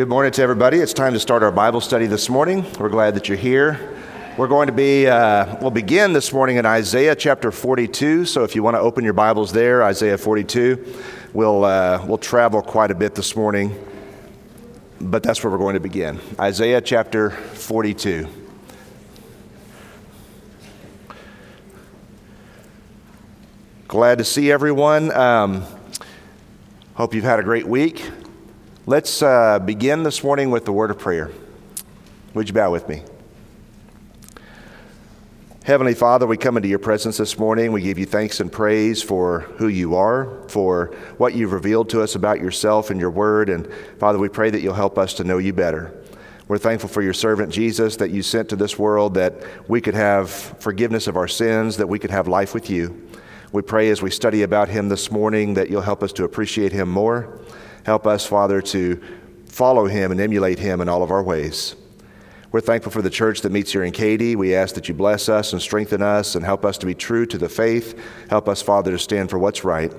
Good morning to everybody. It's time to start our Bible study this morning. We're glad that you're here. We're going to be, uh, we'll begin this morning in Isaiah chapter 42. So if you want to open your Bibles there, Isaiah 42, we'll, uh, we'll travel quite a bit this morning, but that's where we're going to begin. Isaiah chapter 42. Glad to see everyone. Um, hope you've had a great week. Let's uh, begin this morning with the word of prayer. Would you bow with me? Heavenly Father, we come into your presence this morning. We give you thanks and praise for who you are, for what you've revealed to us about yourself and your word. And Father, we pray that you'll help us to know you better. We're thankful for your servant Jesus that you sent to this world that we could have forgiveness of our sins, that we could have life with you. We pray as we study about him this morning that you'll help us to appreciate him more Help us, Father, to follow him and emulate him in all of our ways. We're thankful for the church that meets here in Katy. We ask that you bless us and strengthen us and help us to be true to the faith. Help us, Father, to stand for what's right.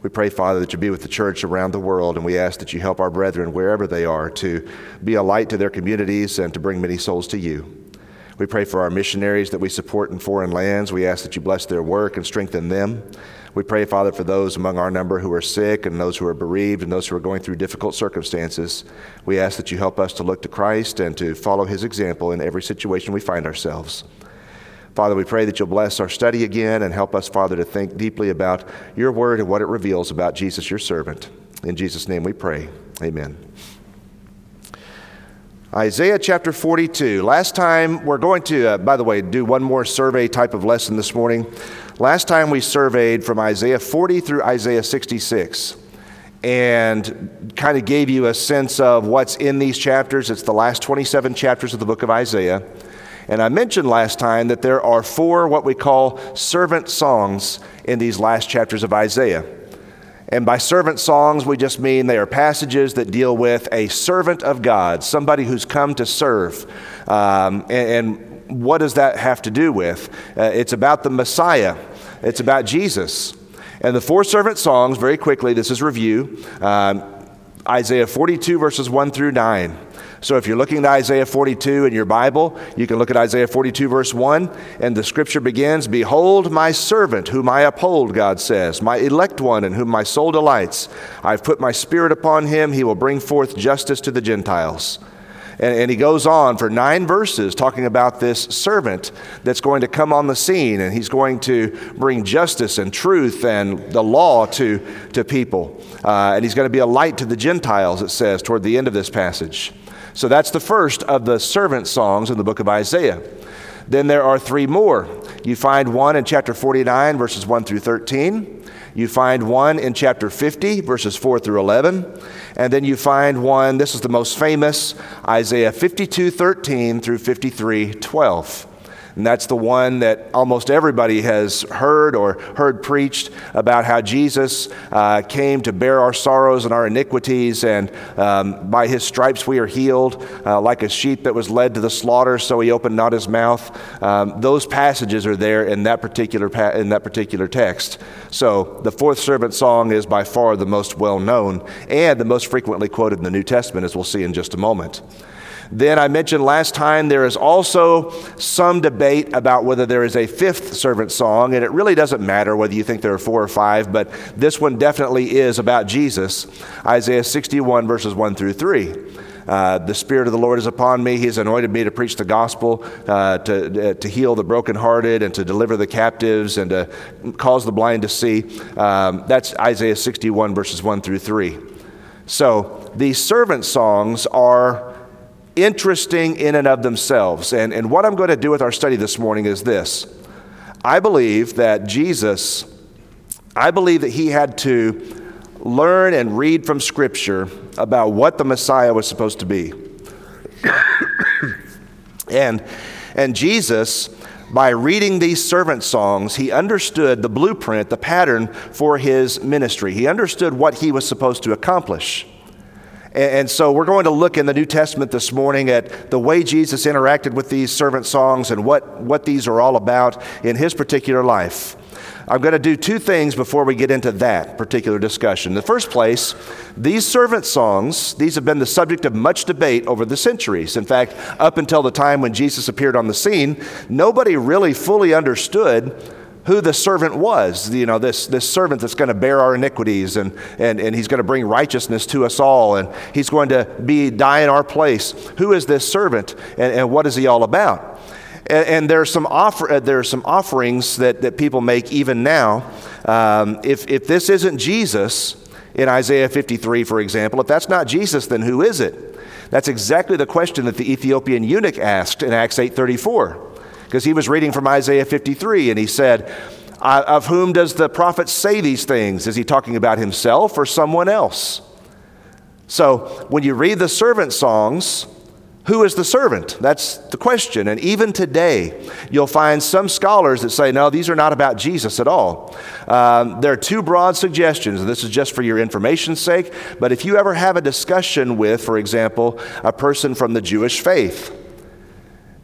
We pray, Father, that you be with the church around the world, and we ask that you help our brethren, wherever they are, to be a light to their communities and to bring many souls to you. We pray for our missionaries that we support in foreign lands. We ask that you bless their work and strengthen them. We pray, Father, for those among our number who are sick and those who are bereaved and those who are going through difficult circumstances. We ask that you help us to look to Christ and to follow his example in every situation we find ourselves. Father, we pray that you'll bless our study again and help us, Father, to think deeply about your word and what it reveals about Jesus, your servant. In Jesus' name we pray. Amen. Isaiah chapter 42. Last time, we're going to, uh, by the way, do one more survey type of lesson this morning. Last time we surveyed from Isaiah 40 through Isaiah 66 and kind of gave you a sense of what's in these chapters. It's the last 27 chapters of the book of Isaiah. And I mentioned last time that there are four what we call servant songs in these last chapters of Isaiah. And by servant songs, we just mean they are passages that deal with a servant of God, somebody who's come to serve. Um, and, and what does that have to do with? Uh, it's about the Messiah, it's about Jesus. And the four servant songs, very quickly, this is review um, Isaiah 42, verses 1 through 9. So if you're looking at Isaiah 42 in your Bible, you can look at Isaiah 42, verse 1, and the scripture begins Behold, my servant, whom I uphold, God says, my elect one, in whom my soul delights. I've put my spirit upon him. He will bring forth justice to the Gentiles. And, and, he goes on for nine verses talking about this servant that's going to come on the scene and he's going to bring justice and truth and the law to, to people. Uh, and he's going to be a light to the Gentiles, it says, toward the end of this passage. So that's the first of the servant songs in the book of Isaiah. Then there are three more. You find one in chapter 49, verses 1 through 13. You find one in chapter 50, verses 4 through 11. And then you find one, this is the most famous, Isaiah 52, 13 through 53, 12. And that's the one that almost everybody has heard or heard preached about how Jesus uh, came to bear our sorrows and our iniquities, and um, by his stripes we are healed, uh, like a sheep that was led to the slaughter, so he opened not his mouth. Um, those passages are there in that particular pa- in that particular text. So the fourth servant song is by far the most well known and the most frequently quoted in the New Testament, as we'll see in just a moment. Then I mentioned last time there is also some debate about whether there is a fifth servant song, and it really doesn't matter whether you think there are four or five, but this one definitely is about Jesus. Isaiah 61, verses 1 through 3. Uh, the Spirit of the Lord is upon me. He has anointed me to preach the gospel, uh, to, uh, to heal the brokenhearted, and to deliver the captives, and to cause the blind to see. Um, that's Isaiah 61, verses 1 through 3. So these servant songs are interesting in and of themselves. And, and what I'm going to do with our study this morning is this I believe that Jesus, I believe that he had to learn and read from Scripture about what the Messiah was supposed to be. and, and Jesus, by reading these servant songs, he understood the blueprint, the pattern for his ministry. He understood what he was supposed to accomplish. And so we're going to look in the New Testament this morning at the way Jesus interacted with these servant songs and what, what these are all about in his particular life. I'm going to do two things before we get into that particular discussion. In the first place, these servant songs, these have been the subject of much debate over the centuries. In fact, up until the time when Jesus appeared on the scene, nobody really fully understood who the servant was. You know, this, this servant that's going to bear our iniquities and, and, and he's going to bring righteousness to us all and he's going to be die in our place. Who is this servant and, and what is he all about? And, and there, are some offer, uh, there are some offerings that, that people make even now. Um, if, if this isn't Jesus, in Isaiah 53, for example, if that's not Jesus, then who is it? That's exactly the question that the Ethiopian eunuch asked in Acts 8:34, because he was reading from Isaiah 53, and he said, "Of whom does the prophet say these things? Is he talking about himself or someone else?" So when you read the servant songs, who is the servant? That's the question. And even today, you'll find some scholars that say, no, these are not about Jesus at all. Um, there are two broad suggestions, and this is just for your information's sake. But if you ever have a discussion with, for example, a person from the Jewish faith,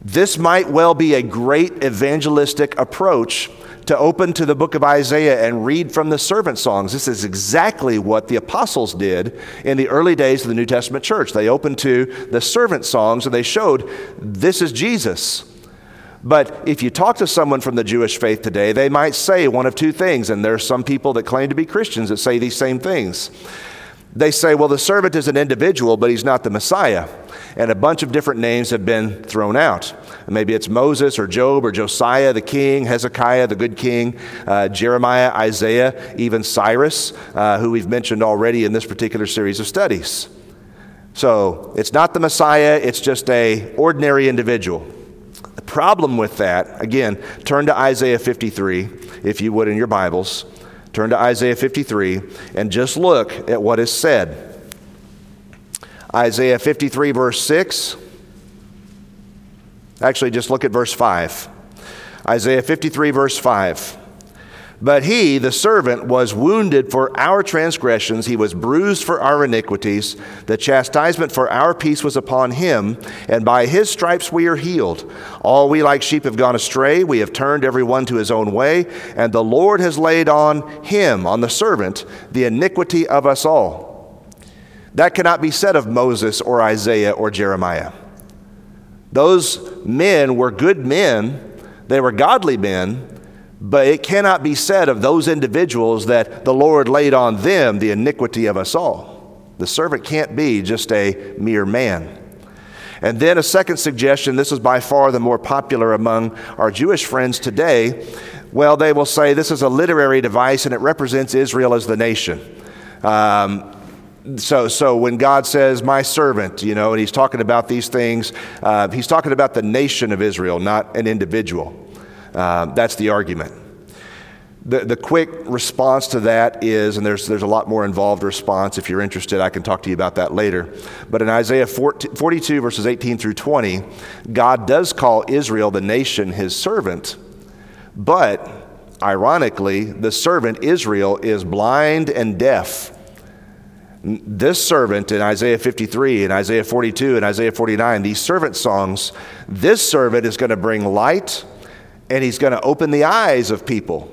this might well be a great evangelistic approach to open to the book of Isaiah and read from the servant songs. This is exactly what the apostles did in the early days of the New Testament church. They opened to the servant songs and they showed this is Jesus. But if you talk to someone from the Jewish faith today, they might say one of two things, and there are some people that claim to be Christians that say these same things. They say, well, the servant is an individual, but he's not the Messiah and a bunch of different names have been thrown out. Maybe it's Moses or Job or Josiah the king, Hezekiah the good king, uh, Jeremiah, Isaiah, even Cyrus, uh, who we've mentioned already in this particular series of studies. So it's not the Messiah, it's just a ordinary individual. The problem with that, again, turn to Isaiah 53, if you would in your Bibles. Turn to Isaiah 53 and just look at what is said. Isaiah 53, verse 6. Actually, just look at verse 5. Isaiah 53, verse 5. But he, the servant, was wounded for our transgressions, he was bruised for our iniquities. The chastisement for our peace was upon him, and by his stripes we are healed. All we like sheep have gone astray, we have turned every one to his own way, and the Lord has laid on him, on the servant, the iniquity of us all. That cannot be said of Moses or Isaiah or Jeremiah. Those men were good men, they were godly men, but it cannot be said of those individuals that the Lord laid on them the iniquity of us all. The servant can't be just a mere man. And then a second suggestion this is by far the more popular among our Jewish friends today. Well, they will say this is a literary device and it represents Israel as the nation. Um, so, so when God says, my servant, you know, and he's talking about these things, uh, he's talking about the nation of Israel, not an individual. Uh, that's the argument. The, the quick response to that is, and there's, there's a lot more involved response. If you're interested, I can talk to you about that later. But in Isaiah 42, verses 18 through 20, God does call Israel, the nation, his servant. But ironically, the servant, Israel, is blind and deaf this servant in Isaiah 53 and Isaiah 42 and Isaiah 49, these servant songs, this servant is going to bring light and he's going to open the eyes of people.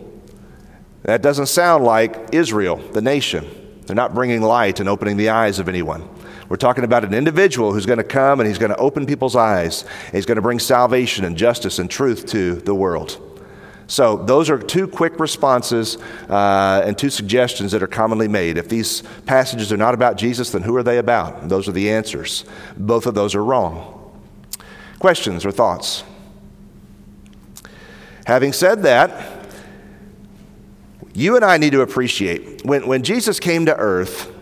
That doesn't sound like Israel, the nation. They're not bringing light and opening the eyes of anyone. We're talking about an individual who's going to come and he's going to open people's eyes. He's going to bring salvation and justice and truth to the world. So, those are two quick responses uh, and two suggestions that are commonly made. If these passages are not about Jesus, then who are they about? Those are the answers. Both of those are wrong. Questions or thoughts? Having said that, you and I need to appreciate when, when Jesus came to earth,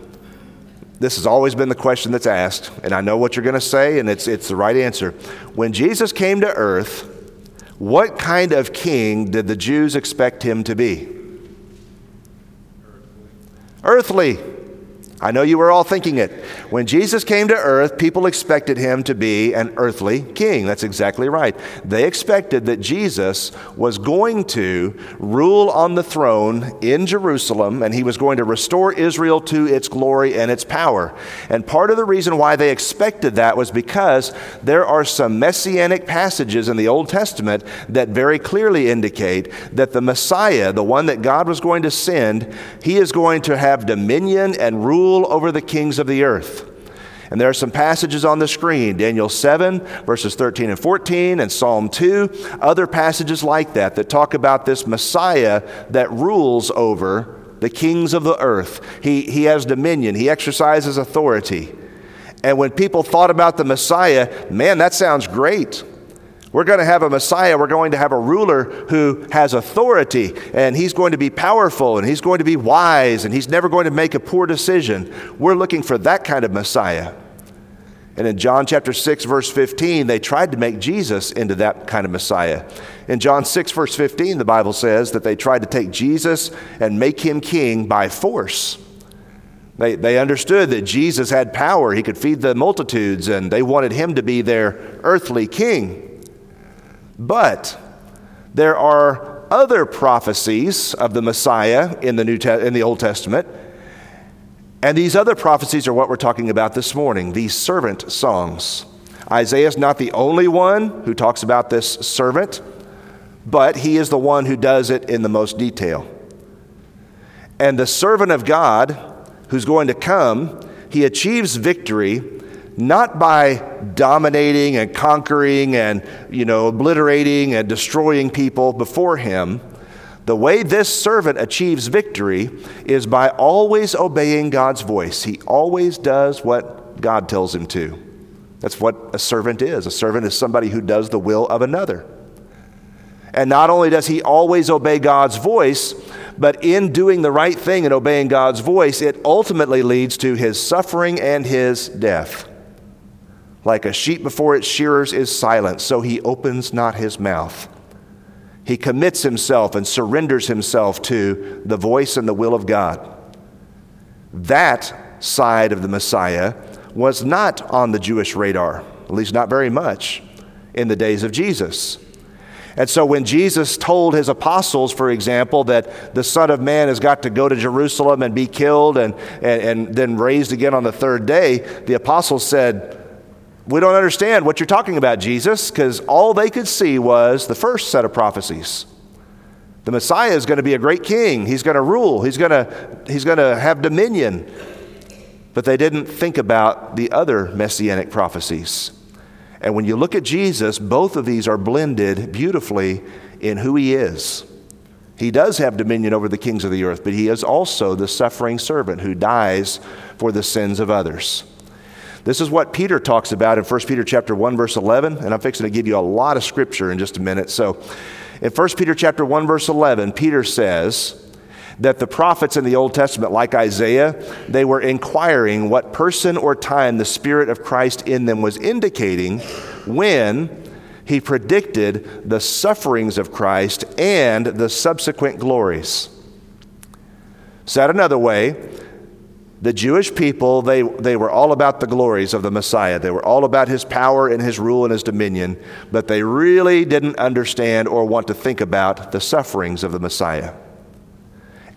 this has always been the question that's asked, and I know what you're going to say, and it's, it's the right answer. When Jesus came to earth, what kind of king did the Jews expect him to be? Earthly. I know you were all thinking it. When Jesus came to earth, people expected him to be an earthly king. That's exactly right. They expected that Jesus was going to rule on the throne in Jerusalem and he was going to restore Israel to its glory and its power. And part of the reason why they expected that was because there are some messianic passages in the Old Testament that very clearly indicate that the Messiah, the one that God was going to send, he is going to have dominion and rule rule over the kings of the earth. And there are some passages on the screen Daniel 7, verses 13 and 14, and Psalm 2, other passages like that that talk about this Messiah that rules over the kings of the earth. He, he has dominion, he exercises authority. And when people thought about the Messiah, man, that sounds great. We're going to have a Messiah. We're going to have a ruler who has authority, and he's going to be powerful, and he's going to be wise, and he's never going to make a poor decision. We're looking for that kind of Messiah. And in John chapter 6, verse 15, they tried to make Jesus into that kind of Messiah. In John 6, verse 15, the Bible says that they tried to take Jesus and make him king by force. They, they understood that Jesus had power, he could feed the multitudes, and they wanted him to be their earthly king. But there are other prophecies of the Messiah in the, New Te- in the Old Testament. And these other prophecies are what we're talking about this morning, these servant songs. Isaiah is not the only one who talks about this servant, but he is the one who does it in the most detail. And the servant of God who's going to come, he achieves victory not by dominating and conquering and, you know, obliterating and destroying people before him. The way this servant achieves victory is by always obeying God's voice. He always does what God tells him to. That's what a servant is. A servant is somebody who does the will of another. And not only does he always obey God's voice, but in doing the right thing and obeying God's voice, it ultimately leads to his suffering and his death. Like a sheep before its shearers is silent, so he opens not his mouth. He commits himself and surrenders himself to the voice and the will of God. That side of the Messiah was not on the Jewish radar, at least not very much, in the days of Jesus. And so when Jesus told his apostles, for example, that the Son of Man has got to go to Jerusalem and be killed and, and, and then raised again on the third day, the apostles said, we don't understand what you're talking about, Jesus, because all they could see was the first set of prophecies. The Messiah is going to be a great king. He's going to rule. He's going to, he's going to have dominion. But they didn't think about the other messianic prophecies. And when you look at Jesus, both of these are blended beautifully in who he is. He does have dominion over the kings of the earth, but he is also the suffering servant who dies for the sins of others. This is what Peter talks about in 1 Peter chapter 1 verse 11, and I'm fixing to give you a lot of scripture in just a minute. So, in 1 Peter chapter 1 verse 11, Peter says that the prophets in the Old Testament like Isaiah, they were inquiring what person or time the spirit of Christ in them was indicating when he predicted the sufferings of Christ and the subsequent glories. Said another way, the Jewish people, they, they were all about the glories of the Messiah. They were all about his power and his rule and his dominion, but they really didn't understand or want to think about the sufferings of the Messiah.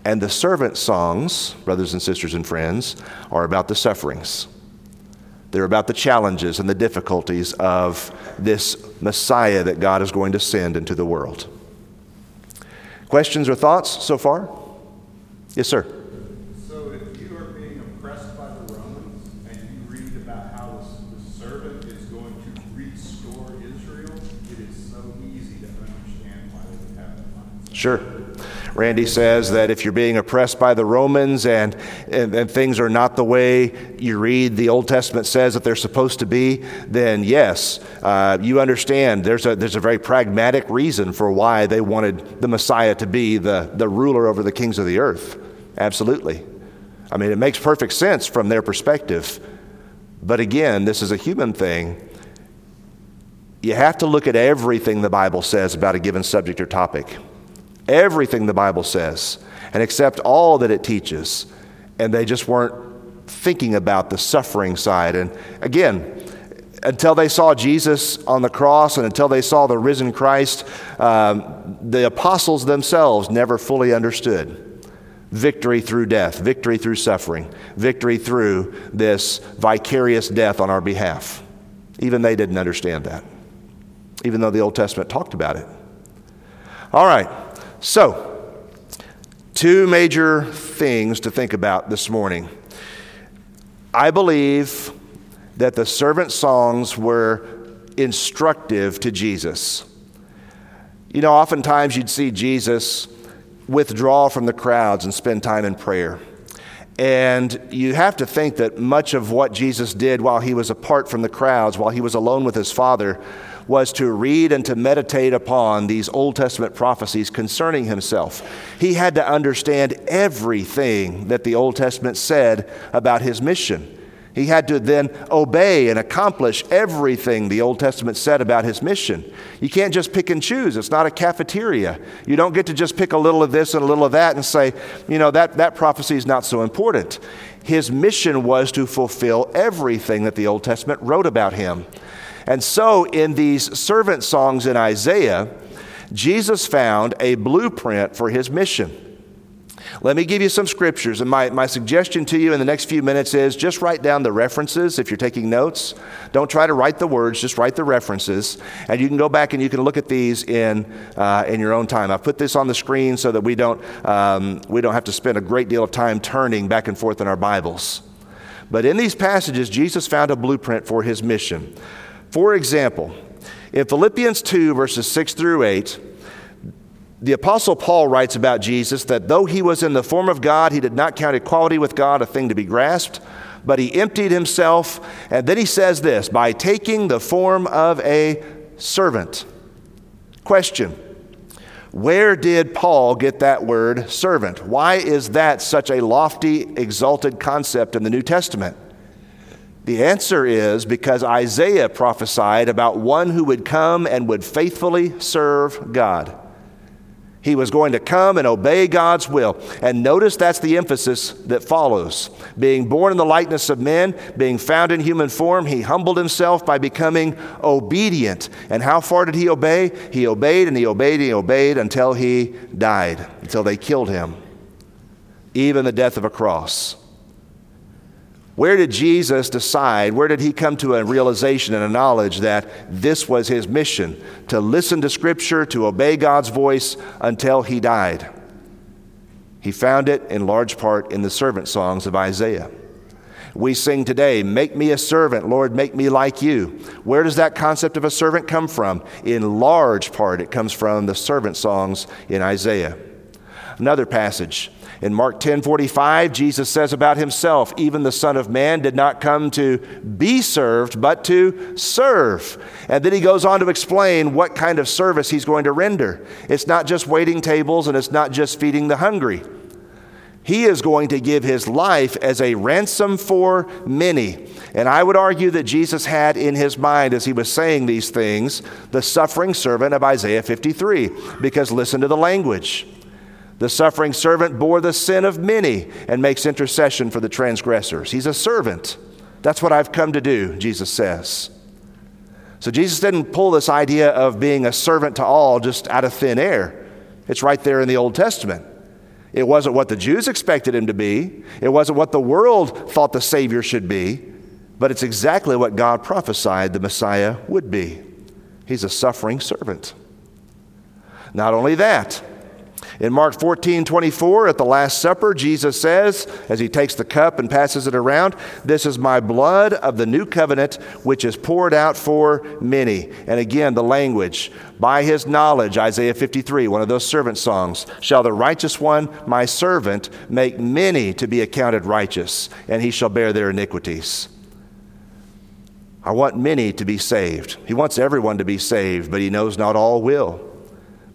And the servant songs, brothers and sisters and friends, are about the sufferings. They're about the challenges and the difficulties of this Messiah that God is going to send into the world. Questions or thoughts so far? Yes, sir. Sure. Randy says that if you're being oppressed by the Romans and, and, and, things are not the way you read the Old Testament says that they're supposed to be, then yes, uh, you understand there's a, there's a very pragmatic reason for why they wanted the Messiah to be the, the ruler over the kings of the earth. Absolutely. I mean, it makes perfect sense from their perspective. But again, this is a human thing. You have to look at everything the Bible says about a given subject or topic everything the Bible says and accept all that it teaches. And they just weren't thinking about the suffering side. And again, until they saw Jesus on the cross and until they saw the risen Christ, um, the apostles themselves never fully understood victory through death, victory through suffering, victory through this vicarious death on our behalf. Even they didn't understand that, even though the Old Testament talked about it. All right, so two major things to think about this morning. I believe that the servant songs were instructive to Jesus. You know, oftentimes you'd see Jesus withdraw from the crowds and spend time in prayer. And you have to think that much of what Jesus did while he was apart from the crowds, while he was alone with his Father, was to read and to meditate upon these Old Testament prophecies concerning himself. He had to understand everything that the Old Testament said about his mission. He had to then obey and accomplish everything the Old Testament said about his mission. You can't just pick and choose. It's not a cafeteria. You don't get to just pick a little of this and a little of that and say, you know, that, that prophecy is not so important. His mission was to fulfill everything that the Old Testament wrote about him. And so, in these servant songs in Isaiah, Jesus found a blueprint for his mission. Let me give you some scriptures. And my, my suggestion to you in the next few minutes is just write down the references if you're taking notes. Don't try to write the words, just write the references. And you can go back and you can look at these in, uh, in your own time. I've put this on the screen so that we don't, um, we don't have to spend a great deal of time turning back and forth in our Bibles. But in these passages, Jesus found a blueprint for his mission. For example, in Philippians 2, verses 6 through 8, the Apostle Paul writes about Jesus that though he was in the form of God, he did not count equality with God a thing to be grasped, but he emptied himself. And then he says this by taking the form of a servant. Question Where did Paul get that word servant? Why is that such a lofty, exalted concept in the New Testament? The answer is because Isaiah prophesied about one who would come and would faithfully serve God. He was going to come and obey God's will. And notice that's the emphasis that follows. Being born in the likeness of men, being found in human form, he humbled himself by becoming obedient. And how far did he obey? He obeyed and he obeyed and he obeyed until he died, until they killed him, even the death of a cross. Where did Jesus decide? Where did he come to a realization and a knowledge that this was his mission to listen to Scripture, to obey God's voice until he died? He found it in large part in the servant songs of Isaiah. We sing today, Make me a servant, Lord, make me like you. Where does that concept of a servant come from? In large part, it comes from the servant songs in Isaiah. Another passage, in Mark 10 45, Jesus says about himself, even the Son of Man did not come to be served, but to serve. And then he goes on to explain what kind of service he's going to render. It's not just waiting tables and it's not just feeding the hungry. He is going to give his life as a ransom for many. And I would argue that Jesus had in his mind, as he was saying these things, the suffering servant of Isaiah 53, because listen to the language. The suffering servant bore the sin of many and makes intercession for the transgressors. He's a servant. That's what I've come to do, Jesus says. So Jesus didn't pull this idea of being a servant to all just out of thin air. It's right there in the Old Testament. It wasn't what the Jews expected him to be, it wasn't what the world thought the Savior should be, but it's exactly what God prophesied the Messiah would be. He's a suffering servant. Not only that, in Mark 14, 24, at the Last Supper, Jesus says, as he takes the cup and passes it around, This is my blood of the new covenant, which is poured out for many. And again, the language, by his knowledge, Isaiah 53, one of those servant songs, shall the righteous one, my servant, make many to be accounted righteous, and he shall bear their iniquities. I want many to be saved. He wants everyone to be saved, but he knows not all will.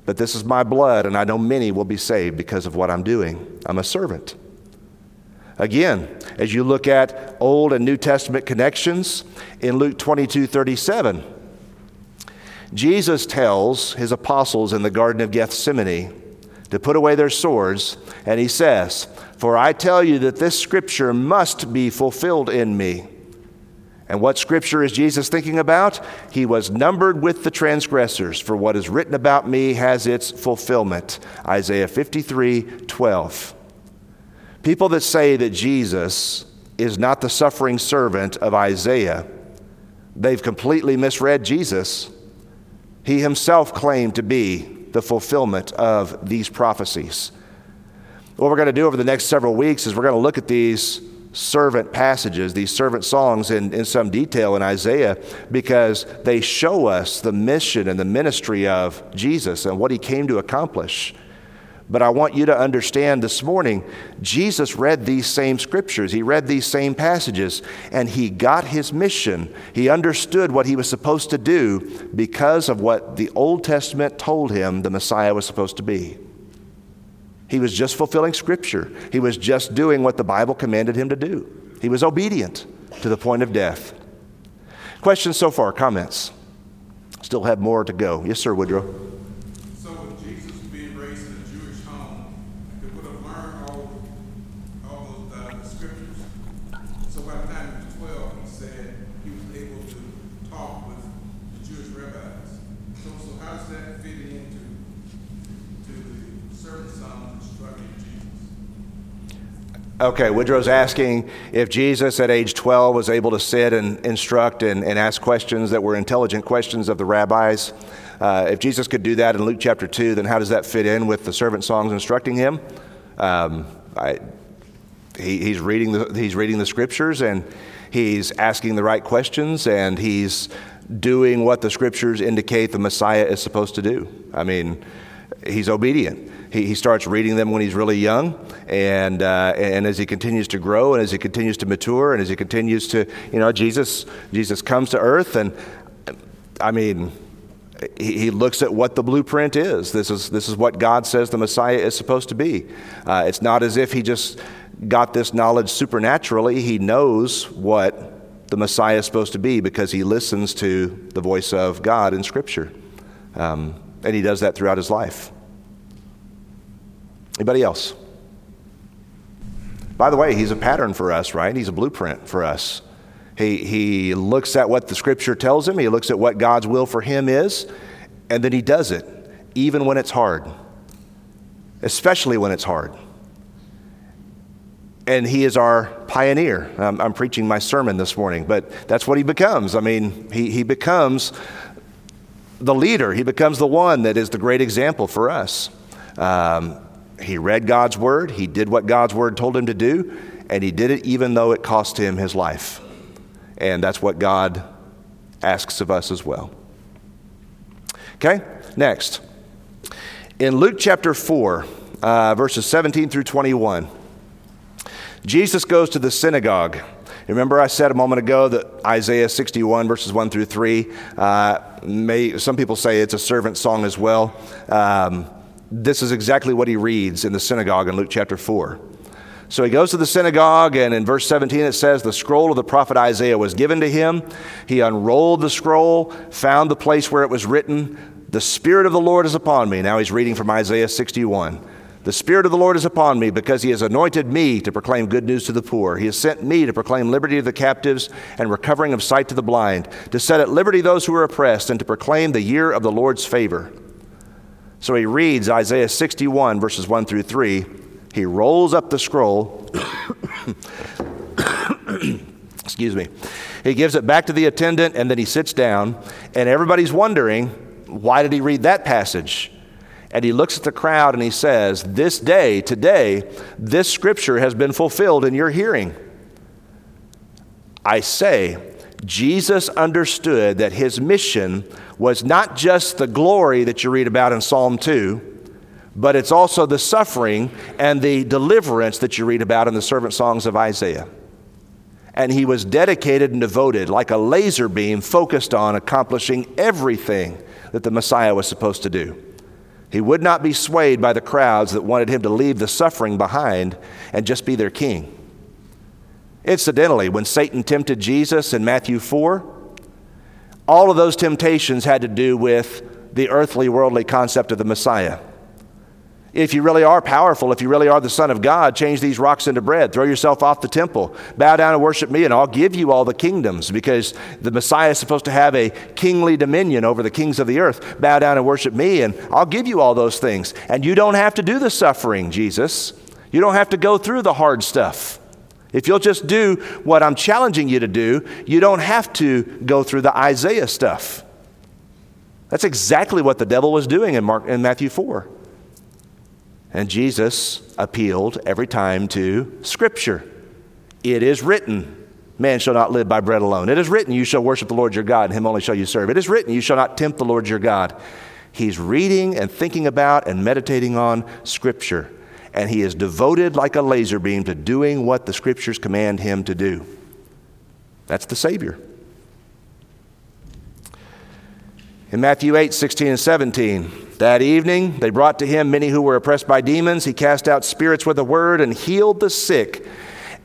But this is my blood, and I know many will be saved because of what I'm doing. I'm a servant. Again, as you look at Old and New Testament connections, in Luke 22 37, Jesus tells his apostles in the Garden of Gethsemane to put away their swords. And he says, For I tell you that this scripture must be fulfilled in me. And what scripture is Jesus thinking about? He was numbered with the transgressors, for what is written about me has its fulfillment. Isaiah 53 12. People that say that Jesus is not the suffering servant of Isaiah, they've completely misread Jesus. He himself claimed to be the fulfillment of these prophecies. What we're going to do over the next several weeks is we're going to look at these servant passages, these servant songs in, in some detail in Isaiah because they show us the mission and the ministry of Jesus and what he came to accomplish. But I want you to understand this morning, Jesus read these same scriptures. He read these same passages, and he got his mission. He understood what he was supposed to do because of what the Old Testament told him the Messiah was supposed to be. He was just fulfilling scripture, he was just doing what the Bible commanded him to do. He was obedient to the point of death. Questions so far, comments? Still have more to go. Yes, sir, Woodrow. Okay, Woodrow's asking if Jesus at age 12 was able to sit and instruct and, and ask questions that were intelligent questions of the rabbis. Uh, if Jesus could do that in Luke chapter 2, then how does that fit in with the servant songs instructing him? Um, I, he, he's, reading the, he's reading the scriptures and he's asking the right questions and he's doing what the scriptures indicate the Messiah is supposed to do. I mean, he's obedient. He, he starts reading them when he's really young, and, uh, and as he continues to grow, and as he continues to mature, and as he continues to, you know, Jesus, Jesus comes to earth, and I mean, he, looks at what the blueprint is. This is, this is what God says the Messiah is supposed to be. Uh, it's not as if he just got this knowledge supernaturally, he knows what the Messiah is supposed to be because he listens to the voice of God in Scripture. Um, and he does that throughout his life. Anybody else? By the way, he's a pattern for us, right? He's a blueprint for us. He, he looks at what the scripture tells him, he looks at what God's will for him is, and then he does it, even when it's hard, especially when it's hard. And he is our pioneer. I'm, I'm preaching my sermon this morning, but that's what he becomes. I mean, he, he becomes the leader, he becomes the one that is the great example for us. Um, he read God's word, he did what God's word told him to do, and he did it even though it cost him his life. And that's what God asks of us as well. Okay, next. In Luke chapter 4, uh, verses 17 through 21, Jesus goes to the synagogue. Remember, I said a moment ago that Isaiah 61, verses 1 through 3, uh, may, some people say it's a servant song as well. Um, this is exactly what he reads in the synagogue in Luke chapter 4. So he goes to the synagogue, and in verse 17 it says, The scroll of the prophet Isaiah was given to him. He unrolled the scroll, found the place where it was written, The Spirit of the Lord is upon me. Now he's reading from Isaiah 61. The Spirit of the Lord is upon me because he has anointed me to proclaim good news to the poor. He has sent me to proclaim liberty to the captives and recovering of sight to the blind, to set at liberty those who are oppressed, and to proclaim the year of the Lord's favor. So he reads Isaiah 61, verses 1 through 3. He rolls up the scroll. Excuse me. He gives it back to the attendant and then he sits down. And everybody's wondering, why did he read that passage? And he looks at the crowd and he says, This day, today, this scripture has been fulfilled in your hearing. I say, Jesus understood that his mission was not just the glory that you read about in Psalm 2, but it's also the suffering and the deliverance that you read about in the servant songs of Isaiah. And he was dedicated and devoted, like a laser beam, focused on accomplishing everything that the Messiah was supposed to do. He would not be swayed by the crowds that wanted him to leave the suffering behind and just be their king. Incidentally, when Satan tempted Jesus in Matthew 4, all of those temptations had to do with the earthly, worldly concept of the Messiah. If you really are powerful, if you really are the Son of God, change these rocks into bread. Throw yourself off the temple. Bow down and worship me, and I'll give you all the kingdoms because the Messiah is supposed to have a kingly dominion over the kings of the earth. Bow down and worship me, and I'll give you all those things. And you don't have to do the suffering, Jesus. You don't have to go through the hard stuff. If you'll just do what I'm challenging you to do, you don't have to go through the Isaiah stuff. That's exactly what the devil was doing in, Mark, in Matthew 4. And Jesus appealed every time to Scripture. It is written, Man shall not live by bread alone. It is written, You shall worship the Lord your God, and him only shall you serve. It is written, You shall not tempt the Lord your God. He's reading and thinking about and meditating on Scripture. And he is devoted like a laser beam to doing what the Scriptures command him to do. That's the Savior. In Matthew 8, 16 and 17, that evening they brought to him many who were oppressed by demons. He cast out spirits with a word and healed the sick.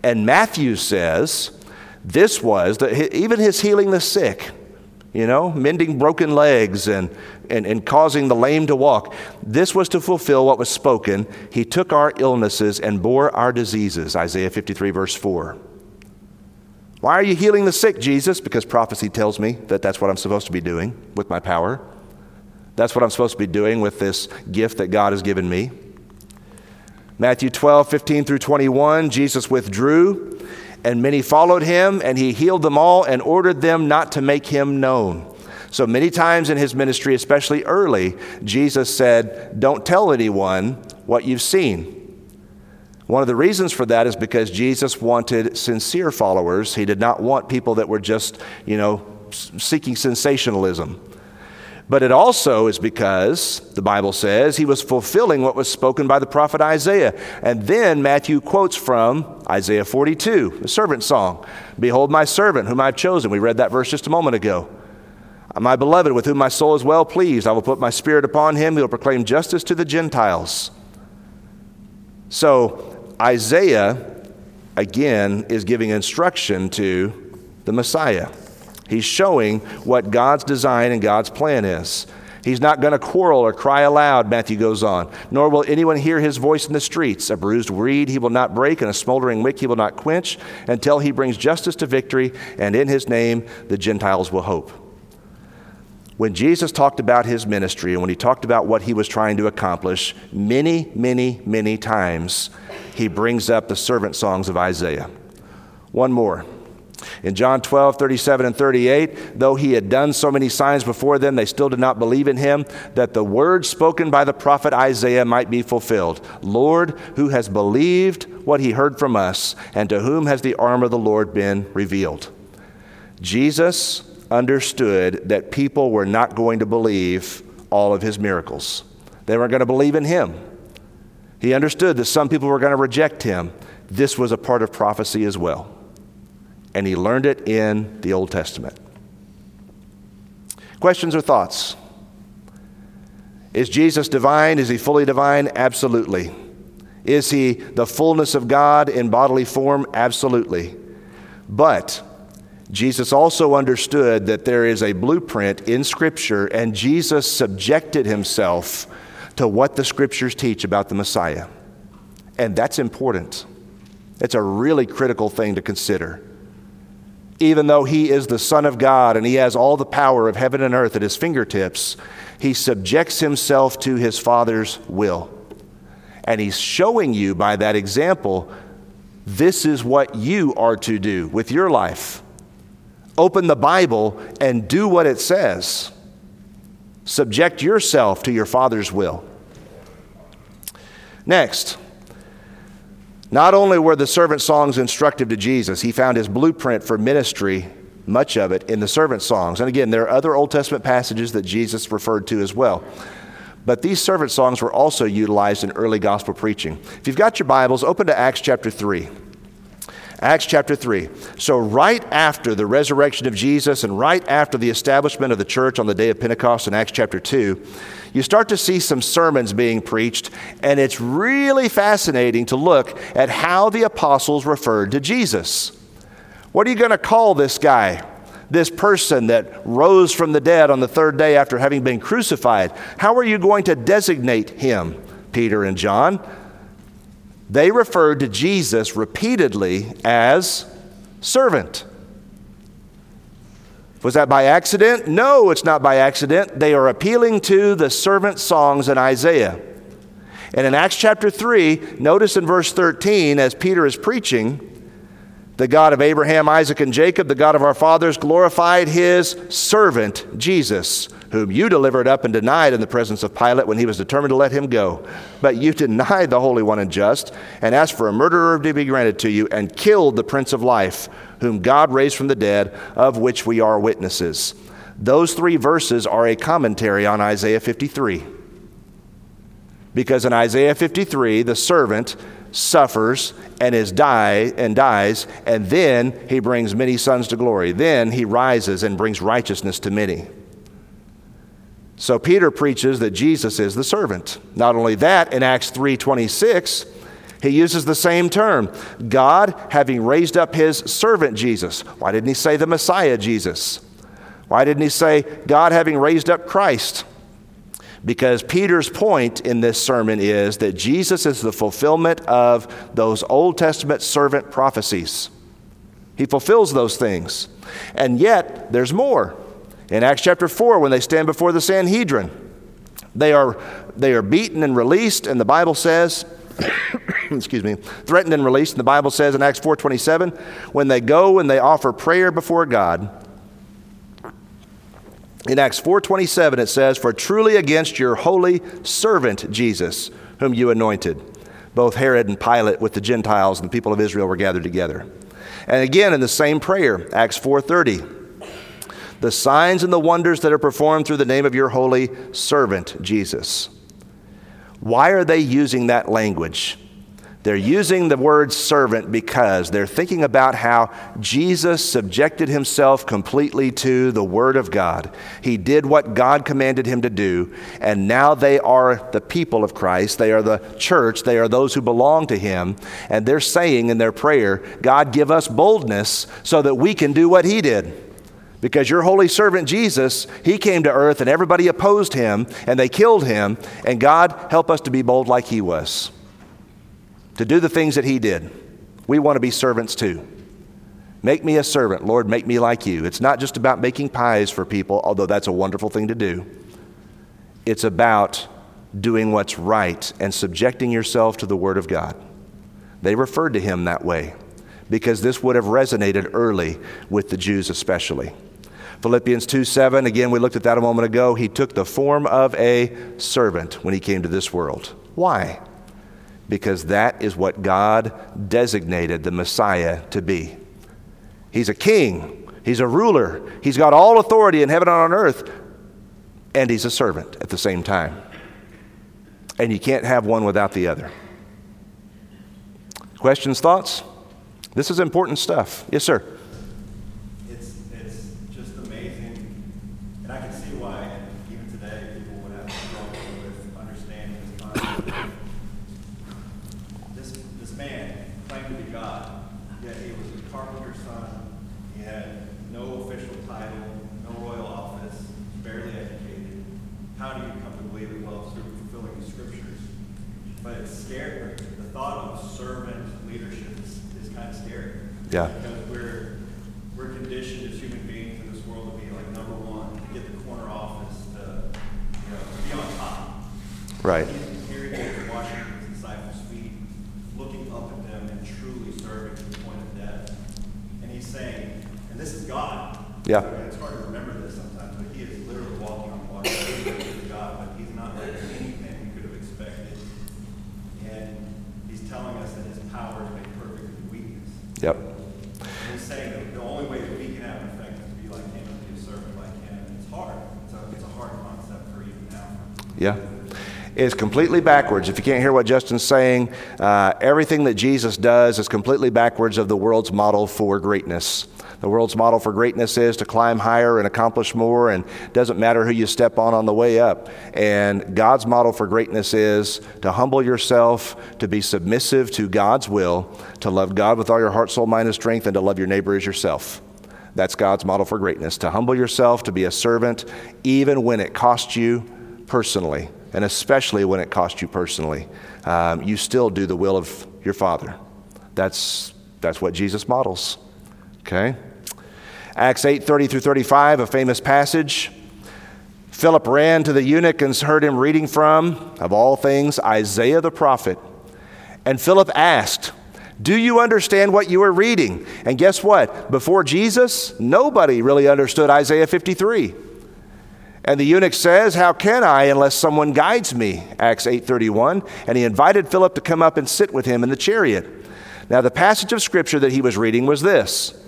And Matthew says this was, the, even his healing the sick, you know, mending broken legs and, and, and causing the lame to walk. This was to fulfill what was spoken. He took our illnesses and bore our diseases, Isaiah 53, verse 4. Why are you healing the sick, Jesus? Because prophecy tells me that that's what I'm supposed to be doing with my power. That's what I'm supposed to be doing with this gift that God has given me. Matthew 12, 15 through 21, Jesus withdrew, and many followed him, and he healed them all and ordered them not to make him known. So many times in his ministry, especially early, Jesus said, Don't tell anyone what you've seen. One of the reasons for that is because Jesus wanted sincere followers. He did not want people that were just, you know, seeking sensationalism. But it also is because, the Bible says, he was fulfilling what was spoken by the prophet Isaiah. And then Matthew quotes from Isaiah 42, the servant song Behold, my servant, whom I've chosen. We read that verse just a moment ago. My beloved, with whom my soul is well pleased, I will put my spirit upon him. He will proclaim justice to the Gentiles. So, Isaiah, again, is giving instruction to the Messiah. He's showing what God's design and God's plan is. He's not going to quarrel or cry aloud, Matthew goes on, nor will anyone hear his voice in the streets. A bruised reed he will not break, and a smoldering wick he will not quench, until he brings justice to victory, and in his name the Gentiles will hope. When Jesus talked about his ministry and when he talked about what he was trying to accomplish, many, many, many times he brings up the servant songs of Isaiah. One more. In John 12, 37 and 38, though he had done so many signs before them, they still did not believe in him, that the word spoken by the prophet Isaiah might be fulfilled. Lord, who has believed what he heard from us, and to whom has the arm of the Lord been revealed? Jesus understood that people were not going to believe all of his miracles, they weren't going to believe in him. He understood that some people were going to reject him. This was a part of prophecy as well. And he learned it in the Old Testament. Questions or thoughts? Is Jesus divine? Is he fully divine? Absolutely. Is he the fullness of God in bodily form? Absolutely. But Jesus also understood that there is a blueprint in Scripture, and Jesus subjected himself to what the scriptures teach about the Messiah. And that's important. It's a really critical thing to consider. Even though he is the Son of God and he has all the power of heaven and earth at his fingertips, he subjects himself to his Father's will. And he's showing you by that example this is what you are to do with your life. Open the Bible and do what it says. Subject yourself to your Father's will. Next, not only were the servant songs instructive to Jesus, he found his blueprint for ministry, much of it, in the servant songs. And again, there are other Old Testament passages that Jesus referred to as well. But these servant songs were also utilized in early gospel preaching. If you've got your Bibles, open to Acts chapter 3. Acts chapter 3. So, right after the resurrection of Jesus and right after the establishment of the church on the day of Pentecost in Acts chapter 2, you start to see some sermons being preached, and it's really fascinating to look at how the apostles referred to Jesus. What are you going to call this guy? This person that rose from the dead on the third day after having been crucified? How are you going to designate him? Peter and John, they referred to Jesus repeatedly as servant. Was that by accident? No, it's not by accident. They are appealing to the servant songs in Isaiah. And in Acts chapter 3, notice in verse 13, as Peter is preaching, the God of Abraham, Isaac, and Jacob, the God of our fathers, glorified his servant Jesus, whom you delivered up and denied in the presence of Pilate when he was determined to let him go. But you denied the Holy One and just, and asked for a murderer to be granted to you, and killed the Prince of Life, whom God raised from the dead, of which we are witnesses. Those three verses are a commentary on Isaiah 53. Because in Isaiah 53, the servant suffers and is die and dies, and then he brings many sons to glory. Then he rises and brings righteousness to many. So Peter preaches that Jesus is the servant. Not only that, in Acts 3:26, he uses the same term. God having raised up his servant Jesus. Why didn't he say the Messiah Jesus? Why didn't he say God having raised up Christ? Because Peter's point in this sermon is that Jesus is the fulfillment of those Old Testament servant prophecies. He fulfills those things. And yet, there's more. In Acts chapter 4, when they stand before the Sanhedrin, they are, they are beaten and released, and the Bible says, excuse me, threatened and released, and the Bible says in Acts 4.27, when they go and they offer prayer before God, in Acts 4:27 it says, "For truly against your holy servant Jesus, whom you anointed, both Herod and Pilate with the Gentiles and the people of Israel were gathered together." And again in the same prayer, Acts 4:30, "The signs and the wonders that are performed through the name of your holy servant Jesus." Why are they using that language? They're using the word servant because they're thinking about how Jesus subjected himself completely to the Word of God. He did what God commanded him to do, and now they are the people of Christ. They are the church. They are those who belong to him. And they're saying in their prayer, God, give us boldness so that we can do what he did. Because your holy servant Jesus, he came to earth and everybody opposed him and they killed him. And God, help us to be bold like he was to do the things that he did. We want to be servants too. Make me a servant, Lord, make me like you. It's not just about making pies for people, although that's a wonderful thing to do. It's about doing what's right and subjecting yourself to the Word of God. They referred to him that way because this would have resonated early with the Jews, especially. Philippians 2 7, again, we looked at that a moment ago. He took the form of a servant when he came to this world. Why? Because that is what God designated the Messiah to be. He's a king, he's a ruler, he's got all authority in heaven and on earth, and he's a servant at the same time. And you can't have one without the other. Questions, thoughts? This is important stuff. Yes, sir. Yeah. Because we're, we're conditioned as human beings in this world to be like number one, to get the corner office, to, you know, to be on top. Right. Here he is washing his disciples' feet, looking up at them and truly serving to the point of death. And he's saying, and this is God. Yeah. It's hard to remember this sometimes, but he is literally walking on water. He's God, but he's not like anything we could have expected. And he's telling us that his power is made perfect in weakness. Yep. Yeah. It's completely backwards. If you can't hear what Justin's saying, uh, everything that Jesus does is completely backwards of the world's model for greatness. The world's model for greatness is to climb higher and accomplish more, and doesn't matter who you step on on the way up. And God's model for greatness is to humble yourself, to be submissive to God's will, to love God with all your heart, soul, mind, and strength, and to love your neighbor as yourself. That's God's model for greatness to humble yourself, to be a servant, even when it costs you personally and especially when it costs you personally. Um, you still do the will of your Father. That's, that's what Jesus models. Okay? Acts 8 30 through 35, a famous passage. Philip ran to the eunuch and heard him reading from, of all things, Isaiah the prophet. And Philip asked, Do you understand what you are reading? And guess what? Before Jesus, nobody really understood Isaiah 53. And the eunuch says, How can I unless someone guides me? Acts 8:31. And he invited Philip to come up and sit with him in the chariot. Now the passage of scripture that he was reading was this.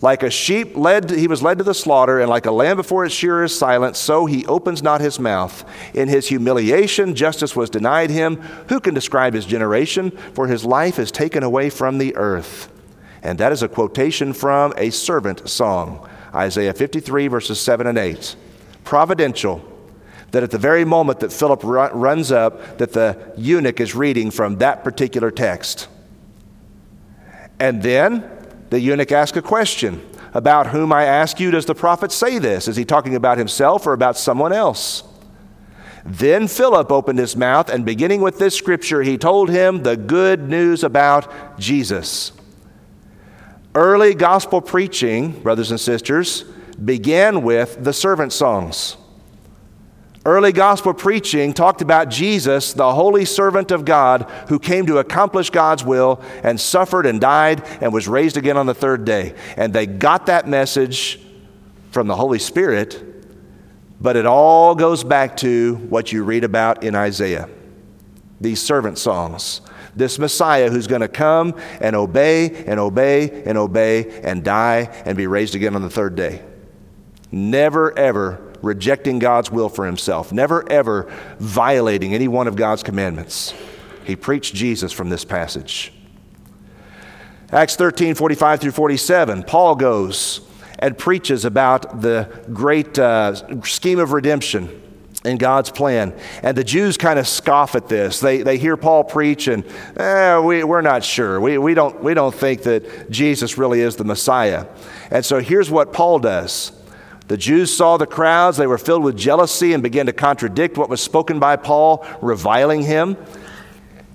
Like a sheep led, he was led to the slaughter, and like a lamb before its shearer is silent, so he opens not his mouth. In his humiliation, justice was denied him. Who can describe his generation? For his life is taken away from the earth. And that is a quotation from a servant song, Isaiah 53, verses 7 and 8. Providential, that at the very moment that Philip runs up, that the eunuch is reading from that particular text. And then the eunuch asks a question About whom I ask you, does the prophet say this? Is he talking about himself or about someone else? Then Philip opened his mouth, and beginning with this scripture, he told him the good news about Jesus. Early gospel preaching, brothers and sisters, began with the servant songs. Early gospel preaching talked about Jesus, the holy servant of God, who came to accomplish God's will and suffered and died and was raised again on the third day. And they got that message from the Holy Spirit, but it all goes back to what you read about in Isaiah these servant songs. This Messiah who's going to come and obey and obey and obey and die and be raised again on the third day. Never, ever rejecting God's will for himself, never ever violating any one of God's commandments. He preached Jesus from this passage. Acts 13 45 through 47, Paul goes and preaches about the great uh, scheme of redemption in God's plan. And the Jews kind of scoff at this. They, they hear Paul preach and, eh, we, we're not sure. We, we, don't, we don't think that Jesus really is the Messiah. And so here's what Paul does the Jews saw the crowds, they were filled with jealousy and began to contradict what was spoken by Paul, reviling him.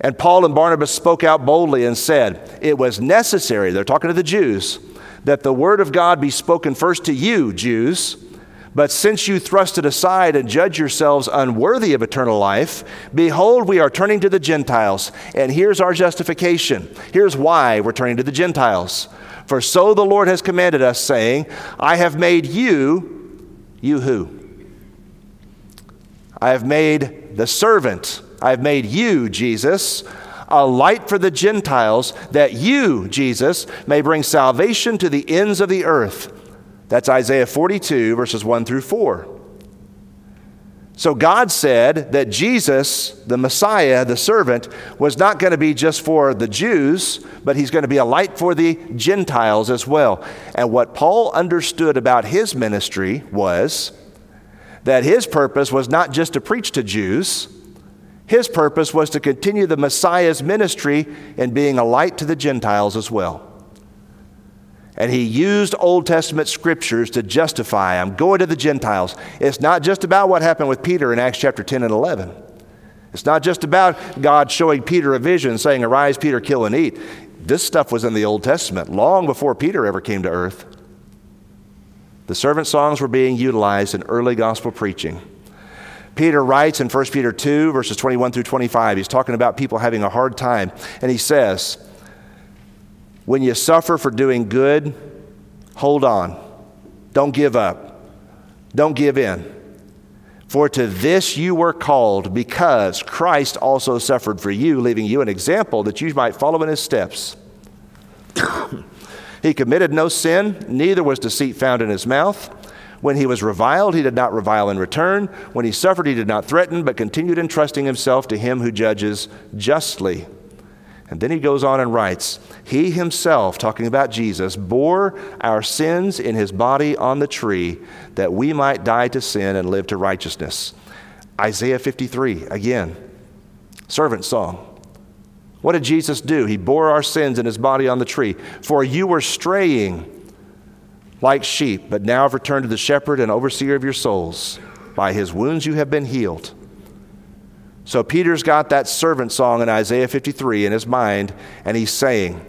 And Paul and Barnabas spoke out boldly and said, It was necessary, they're talking to the Jews, that the word of God be spoken first to you, Jews. But since you thrust it aside and judge yourselves unworthy of eternal life, behold, we are turning to the Gentiles. And here's our justification. Here's why we're turning to the Gentiles. For so the Lord has commanded us, saying, I have made you, you who? I have made the servant, I have made you, Jesus, a light for the Gentiles, that you, Jesus, may bring salvation to the ends of the earth. That's Isaiah 42, verses 1 through 4. So God said that Jesus, the Messiah, the servant, was not going to be just for the Jews, but he's going to be a light for the Gentiles as well. And what Paul understood about his ministry was that his purpose was not just to preach to Jews, his purpose was to continue the Messiah's ministry in being a light to the Gentiles as well. And he used Old Testament scriptures to justify, I'm going to the Gentiles. It's not just about what happened with Peter in Acts chapter 10 and 11. It's not just about God showing Peter a vision saying, Arise, Peter, kill and eat. This stuff was in the Old Testament long before Peter ever came to earth. The servant songs were being utilized in early gospel preaching. Peter writes in 1 Peter 2, verses 21 through 25, he's talking about people having a hard time, and he says, when you suffer for doing good, hold on. Don't give up. Don't give in. For to this you were called, because Christ also suffered for you, leaving you an example that you might follow in his steps. he committed no sin, neither was deceit found in his mouth. When he was reviled, he did not revile in return. When he suffered, he did not threaten, but continued entrusting himself to him who judges justly. And then he goes on and writes, He himself, talking about Jesus, bore our sins in his body on the tree that we might die to sin and live to righteousness. Isaiah 53, again, servant song. What did Jesus do? He bore our sins in his body on the tree. For you were straying like sheep, but now have returned to the shepherd and overseer of your souls. By his wounds you have been healed. So Peter's got that servant song in Isaiah 53 in his mind, and he's saying,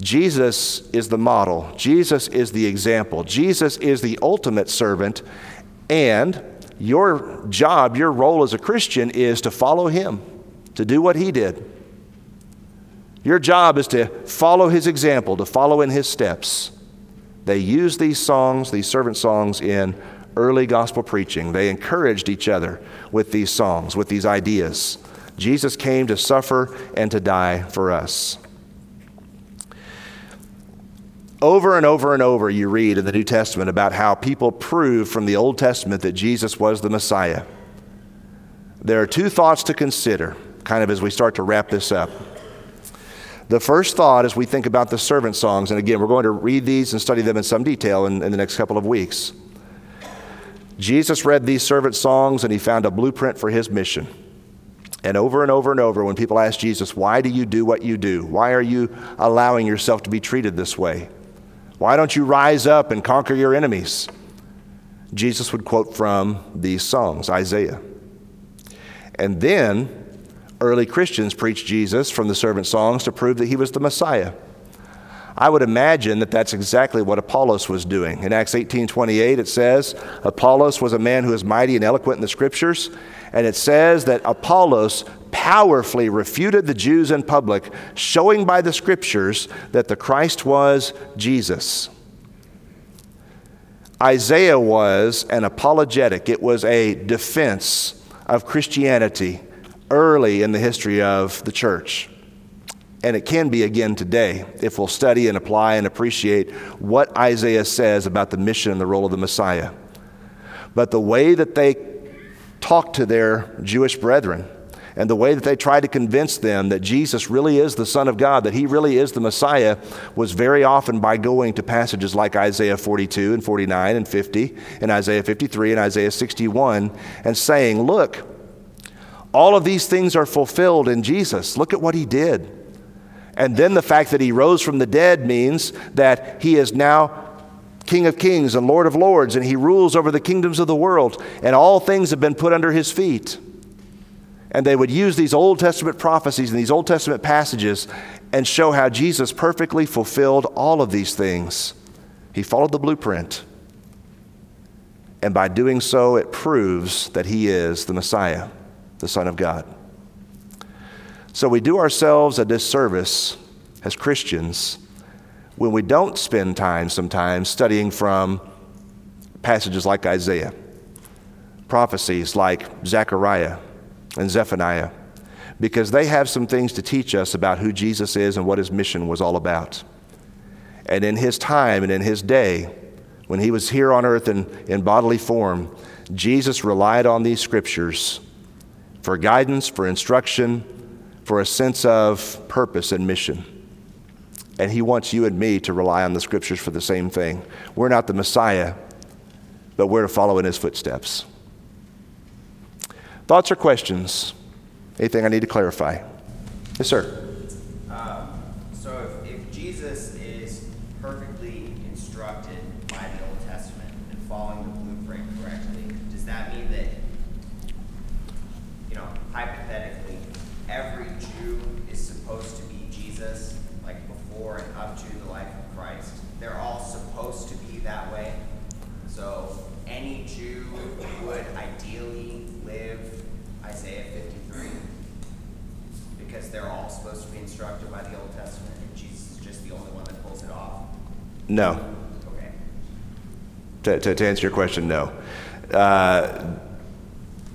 Jesus is the model. Jesus is the example. Jesus is the ultimate servant. And your job, your role as a Christian is to follow him, to do what he did. Your job is to follow his example, to follow in his steps. They used these songs, these servant songs, in early gospel preaching. They encouraged each other with these songs, with these ideas. Jesus came to suffer and to die for us. Over and over and over, you read in the New Testament about how people prove from the Old Testament that Jesus was the Messiah. There are two thoughts to consider, kind of as we start to wrap this up. The first thought as we think about the servant songs, and again, we're going to read these and study them in some detail in, in the next couple of weeks. Jesus read these servant songs and he found a blueprint for his mission. And over and over and over, when people ask Jesus, Why do you do what you do? Why are you allowing yourself to be treated this way? Why don't you rise up and conquer your enemies? Jesus would quote from these songs, Isaiah. And then early Christians preached Jesus from the servant songs to prove that he was the Messiah. I would imagine that that's exactly what Apollos was doing. In Acts 18:28 it says, Apollos was a man who was mighty and eloquent in the scriptures, and it says that Apollos powerfully refuted the Jews in public, showing by the scriptures that the Christ was Jesus. Isaiah was an apologetic, it was a defense of Christianity early in the history of the church and it can be again today if we'll study and apply and appreciate what Isaiah says about the mission and the role of the Messiah. But the way that they talked to their Jewish brethren, and the way that they tried to convince them that Jesus really is the Son of God, that He really is the Messiah, was very often by going to passages like Isaiah 42 and 49 and 50, and Isaiah 53 and Isaiah 61, and saying, Look, all of these things are fulfilled in Jesus. Look at what He did. And then the fact that he rose from the dead means that he is now King of kings and Lord of lords, and he rules over the kingdoms of the world, and all things have been put under his feet. And they would use these Old Testament prophecies and these Old Testament passages and show how Jesus perfectly fulfilled all of these things. He followed the blueprint. And by doing so, it proves that he is the Messiah, the Son of God. So we do ourselves a disservice as Christians when we don't spend time sometimes studying from passages like Isaiah, prophecies like Zechariah and Zephaniah, because they have some things to teach us about who Jesus is and what his mission was all about. And in his time and in his day, when he was here on earth in, in bodily form, Jesus relied on these scriptures for guidance, for instruction, for a sense of purpose and mission. And He wants you and me to rely on the scriptures for the same thing. We're not the Messiah, but we're to follow in His footsteps. Thoughts or questions? Anything I need to clarify? Yes, sir. No. Okay. To, to, to, answer your question, no. Uh,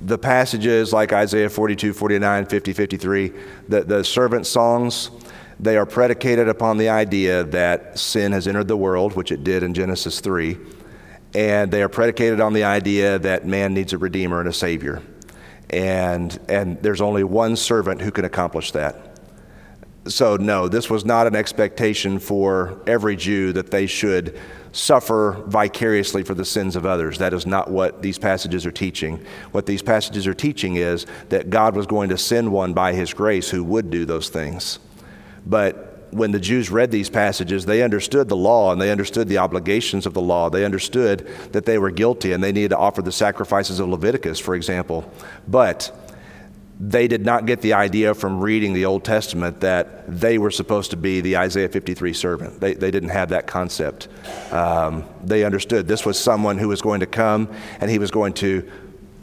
the passages like Isaiah 42, 49, 50, 53, the, the servant songs, they are predicated upon the idea that sin has entered the world, which it did in Genesis 3, and they are predicated on the idea that man needs a redeemer and a savior. And, and there's only one servant who can accomplish that so, no, this was not an expectation for every Jew that they should suffer vicariously for the sins of others. That is not what these passages are teaching. What these passages are teaching is that God was going to send one by his grace who would do those things. But when the Jews read these passages, they understood the law and they understood the obligations of the law. They understood that they were guilty and they needed to offer the sacrifices of Leviticus, for example. But they did not get the idea from reading the Old Testament that they were supposed to be the Isaiah 53 servant. They, they didn't have that concept. Um, they understood this was someone who was going to come and he was going to,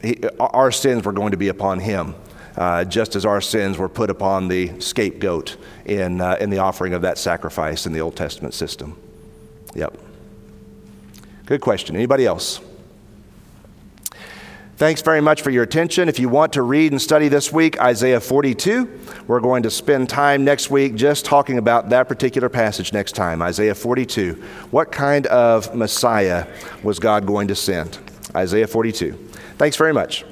he, our sins were going to be upon him. Uh, just as our sins were put upon the scapegoat in, uh, in the offering of that sacrifice in the Old Testament system. Yep. Good question. Anybody else? Thanks very much for your attention. If you want to read and study this week, Isaiah 42, we're going to spend time next week just talking about that particular passage next time, Isaiah 42. What kind of Messiah was God going to send? Isaiah 42. Thanks very much.